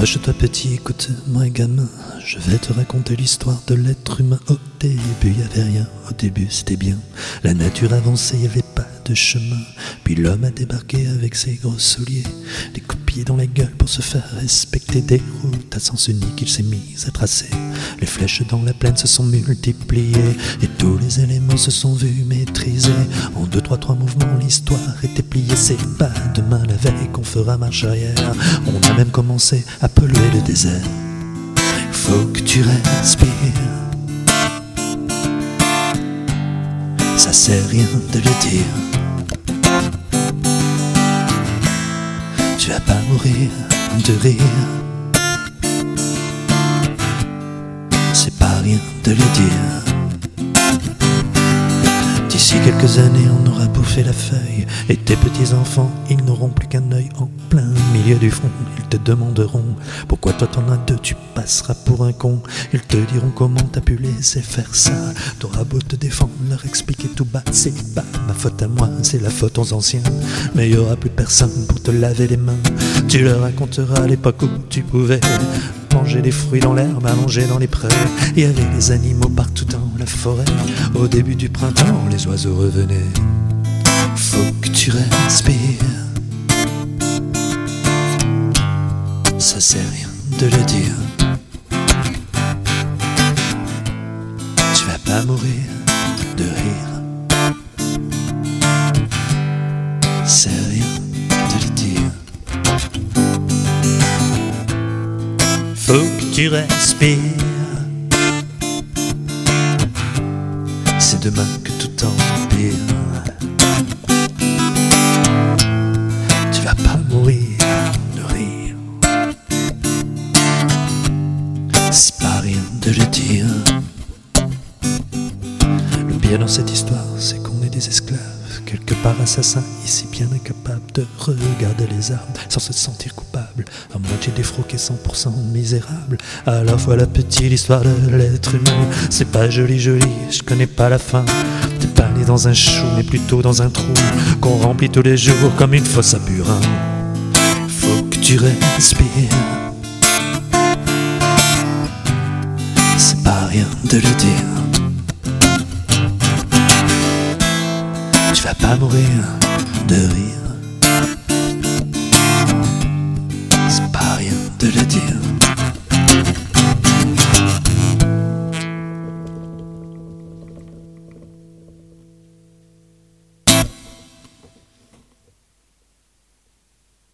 Approche-toi petit, écoute-moi gamin, je vais te raconter l'histoire de l'être humain. Au début, y avait rien, au début c'était bien. La nature avançait, y avait pas de chemin. Puis l'homme a débarqué avec ses gros souliers, des copies dans la gueule pour se faire respecter des routes à sens unique. Il s'est mis à tracer. Les flèches dans la plaine se sont multipliées et tous les éléments se sont vus maîtrisés. En deux, trois, trois mouvements, l'histoire était pliée. C'est pas demain la veille qu'on fera marche arrière. On a même commencé à polluer le désert. Faut que tu respires. Ça sert rien de le dire. Tu vas pas mourir de rire. D'ici quelques années, on aura bouffé la feuille. Et tes petits enfants, ils n'auront plus qu'un œil en plein milieu du front. Ils te demanderont pourquoi toi t'en as deux, tu passeras pour un con. Ils te diront comment t'as pu laisser faire ça. T'auras beau te défendre, leur expliquer tout bas. C'est pas ma faute à moi, c'est la faute aux anciens. Mais il y aura plus personne pour te laver les mains. Tu leur raconteras l'époque où tu pouvais manger des fruits dans l'herbe, allonger dans les prés. Il y avait les animaux partout dans la forêt. Au début du printemps, les oiseaux revenaient. Faut que tu respires. Ça sert rien de le dire. Tu vas pas mourir de rire. C'est rien Faut que tu respires. C'est demain que tout empire. Tu vas pas mourir de rire. C'est pas rien de le dire. Le pire dans cette histoire, c'est qu'on est des esclaves, quelque part assassins, ici bien incapables de regarder les arbres sans se sentir coupable, à moitié défroqué, 100% misérable. Alors voilà petit l'histoire de l'être humain, c'est pas joli joli, je connais pas la fin. T'es pas né dans un chou, mais plutôt dans un trou qu'on remplit tous les jours comme une fosse à burin. Faut que tu respires. C'est pas rien de le dire. Tu vas pas mourir.